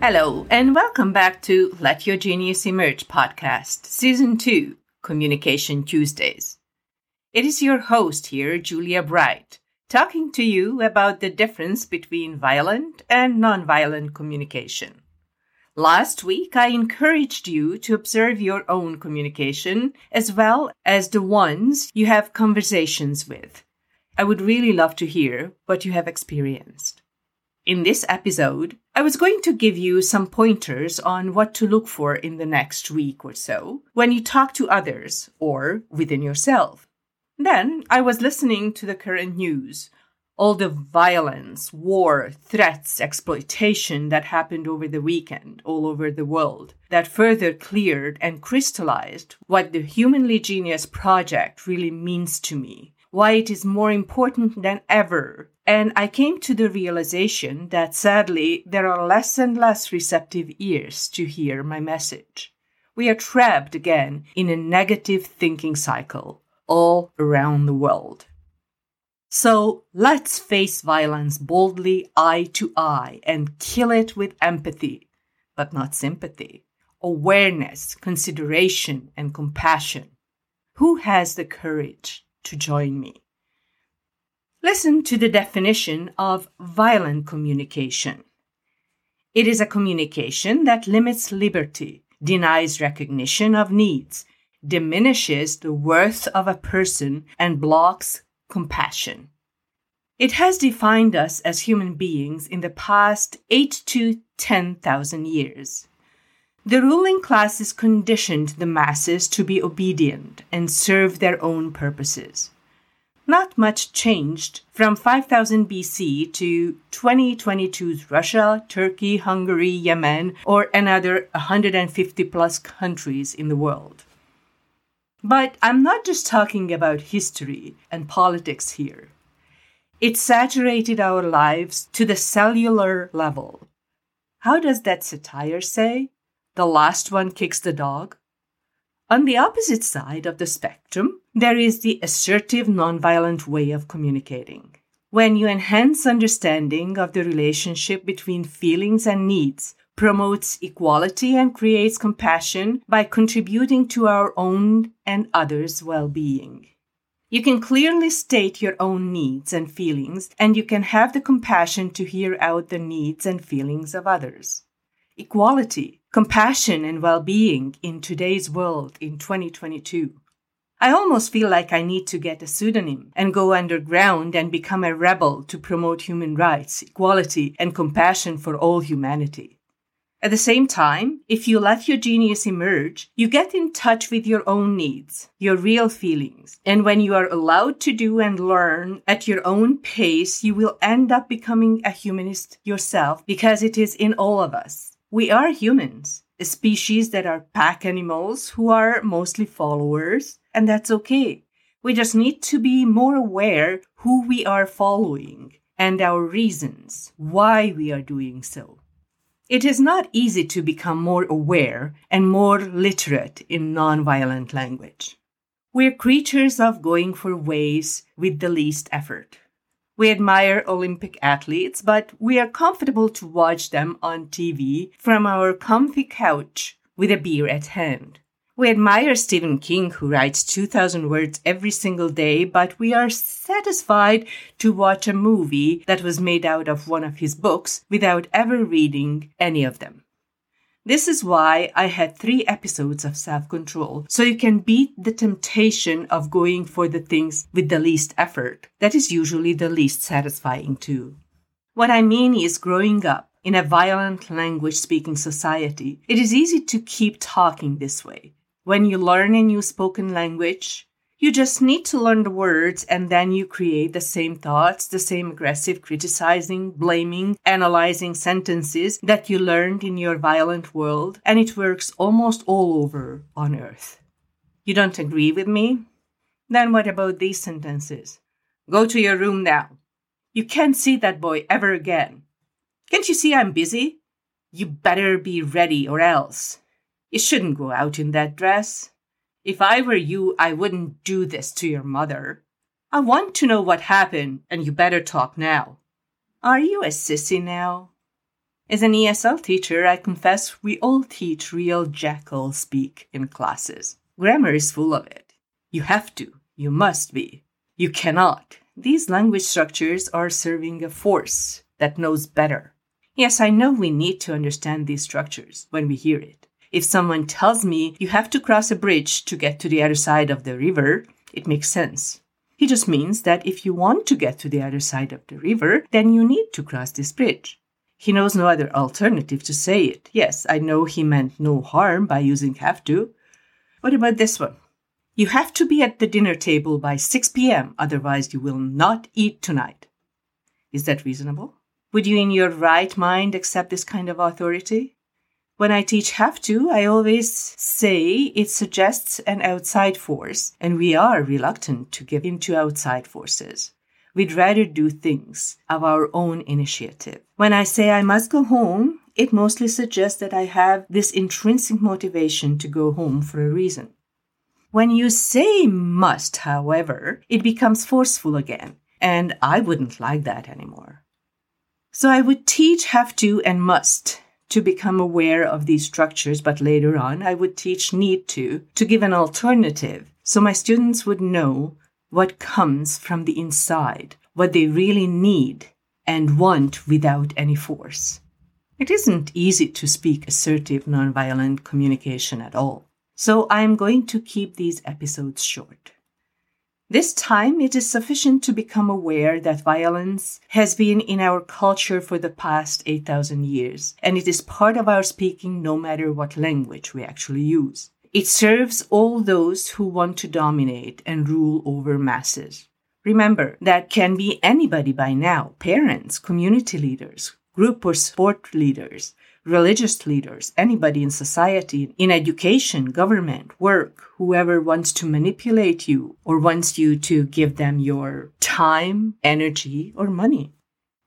Hello, and welcome back to Let Your Genius Emerge podcast, Season 2 Communication Tuesdays. It is your host here, Julia Bright, talking to you about the difference between violent and nonviolent communication. Last week, I encouraged you to observe your own communication as well as the ones you have conversations with. I would really love to hear what you have experienced. In this episode, I was going to give you some pointers on what to look for in the next week or so when you talk to others or within yourself. Then I was listening to the current news, all the violence, war, threats, exploitation that happened over the weekend all over the world that further cleared and crystallized what the Humanly Genius project really means to me why it is more important than ever. And I came to the realization that sadly, there are less and less receptive ears to hear my message. We are trapped again in a negative thinking cycle all around the world. So let's face violence boldly, eye to eye, and kill it with empathy, but not sympathy, awareness, consideration, and compassion. Who has the courage to join me. Listen to the definition of violent communication. It is a communication that limits liberty, denies recognition of needs, diminishes the worth of a person, and blocks compassion. It has defined us as human beings in the past 8 to 10,000 years. The ruling classes conditioned the masses to be obedient and serve their own purposes. Not much changed from 5000 BC to 2022's Russia, Turkey, Hungary, Yemen, or another 150 plus countries in the world. But I'm not just talking about history and politics here. It saturated our lives to the cellular level. How does that satire say? the last one kicks the dog. On the opposite side of the spectrum, there is the assertive nonviolent way of communicating. When you enhance understanding of the relationship between feelings and needs, promotes equality and creates compassion by contributing to our own and others' well being. You can clearly state your own needs and feelings, and you can have the compassion to hear out the needs and feelings of others. Equality compassion and well being in today's world in 2022. I almost feel like I need to get a pseudonym and go underground and become a rebel to promote human rights, equality, and compassion for all humanity. At the same time, if you let your genius emerge, you get in touch with your own needs, your real feelings. And when you are allowed to do and learn at your own pace, you will end up becoming a humanist yourself because it is in all of us. We are humans, a species that are pack animals who are mostly followers, and that's okay. We just need to be more aware who we are following and our reasons why we are doing so. It is not easy to become more aware and more literate in nonviolent language. We're creatures of going for ways with the least effort. We admire Olympic athletes, but we are comfortable to watch them on TV from our comfy couch with a beer at hand. We admire Stephen King, who writes 2,000 words every single day, but we are satisfied to watch a movie that was made out of one of his books without ever reading any of them. This is why I had three episodes of self control, so you can beat the temptation of going for the things with the least effort. That is usually the least satisfying too. What I mean is growing up in a violent language speaking society, it is easy to keep talking this way. When you learn a new spoken language, you just need to learn the words and then you create the same thoughts, the same aggressive criticizing, blaming, analyzing sentences that you learned in your violent world, and it works almost all over on earth. You don't agree with me? Then what about these sentences? Go to your room now. You can't see that boy ever again. Can't you see I'm busy? You better be ready or else. You shouldn't go out in that dress. If I were you, I wouldn't do this to your mother. I want to know what happened, and you better talk now. Are you a sissy now? As an ESL teacher, I confess we all teach real jackal speak in classes. Grammar is full of it. You have to, you must be, you cannot. These language structures are serving a force that knows better. Yes, I know we need to understand these structures when we hear it. If someone tells me you have to cross a bridge to get to the other side of the river, it makes sense. He just means that if you want to get to the other side of the river, then you need to cross this bridge. He knows no other alternative to say it. Yes, I know he meant no harm by using have to. What about this one? You have to be at the dinner table by 6 p.m., otherwise, you will not eat tonight. Is that reasonable? Would you, in your right mind, accept this kind of authority? When I teach have to, I always say it suggests an outside force, and we are reluctant to give in to outside forces. We'd rather do things of our own initiative. When I say I must go home, it mostly suggests that I have this intrinsic motivation to go home for a reason. When you say must, however, it becomes forceful again, and I wouldn't like that anymore. So I would teach have to and must to become aware of these structures, but later on I would teach need to to give an alternative so my students would know what comes from the inside, what they really need and want without any force. It isn't easy to speak assertive nonviolent communication at all. So I am going to keep these episodes short. This time, it is sufficient to become aware that violence has been in our culture for the past 8,000 years, and it is part of our speaking no matter what language we actually use. It serves all those who want to dominate and rule over masses. Remember, that can be anybody by now parents, community leaders, group or sport leaders, religious leaders, anybody in society, in education, government, work, whoever wants to manipulate you or wants you to give them your time, energy, or money.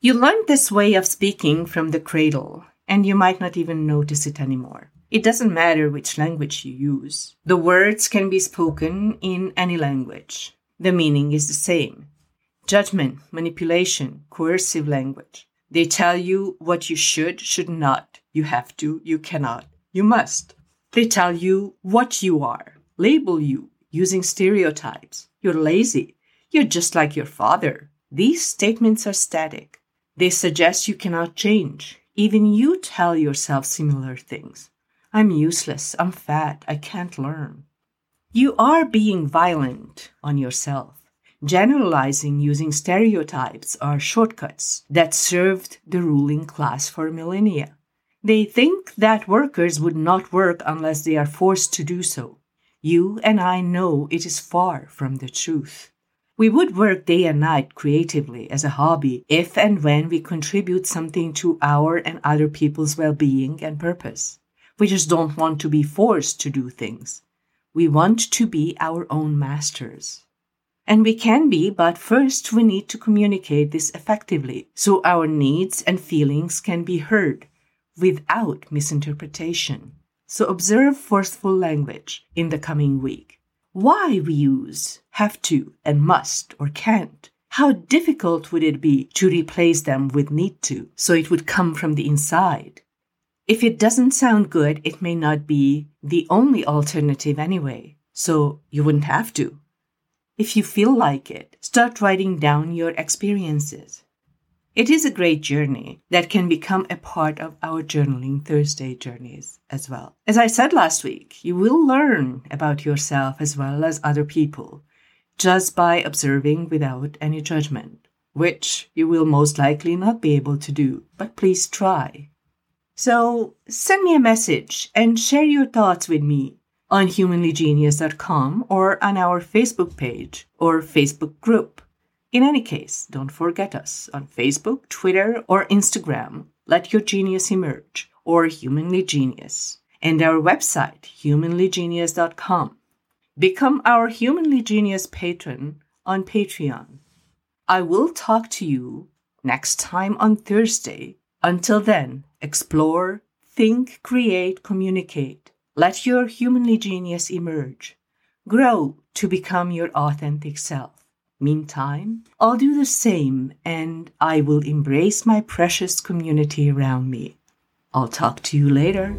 You learned this way of speaking from the cradle, and you might not even notice it anymore. It doesn't matter which language you use. The words can be spoken in any language. The meaning is the same. Judgment, manipulation, coercive language. They tell you what you should, should not. You have to, you cannot, you must. They tell you what you are, label you using stereotypes. You're lazy. You're just like your father. These statements are static. They suggest you cannot change. Even you tell yourself similar things. I'm useless. I'm fat. I can't learn. You are being violent on yourself. Generalizing using stereotypes are shortcuts that served the ruling class for millennia. They think that workers would not work unless they are forced to do so. You and I know it is far from the truth. We would work day and night creatively as a hobby if and when we contribute something to our and other people's well being and purpose. We just don't want to be forced to do things. We want to be our own masters. And we can be, but first we need to communicate this effectively so our needs and feelings can be heard without misinterpretation. So observe forceful language in the coming week. Why we use have to and must or can't. How difficult would it be to replace them with need to so it would come from the inside? If it doesn't sound good, it may not be the only alternative anyway, so you wouldn't have to. If you feel like it, start writing down your experiences. It is a great journey that can become a part of our Journaling Thursday journeys as well. As I said last week, you will learn about yourself as well as other people just by observing without any judgment, which you will most likely not be able to do, but please try. So send me a message and share your thoughts with me on humanlygenius.com or on our Facebook page or Facebook group. In any case, don't forget us on Facebook, Twitter, or Instagram. Let your genius emerge or Humanly Genius and our website, humanlygenius.com. Become our Humanly Genius patron on Patreon. I will talk to you next time on Thursday. Until then, explore, think, create, communicate. Let your humanly genius emerge. Grow to become your authentic self. Meantime, I'll do the same and I will embrace my precious community around me. I'll talk to you later.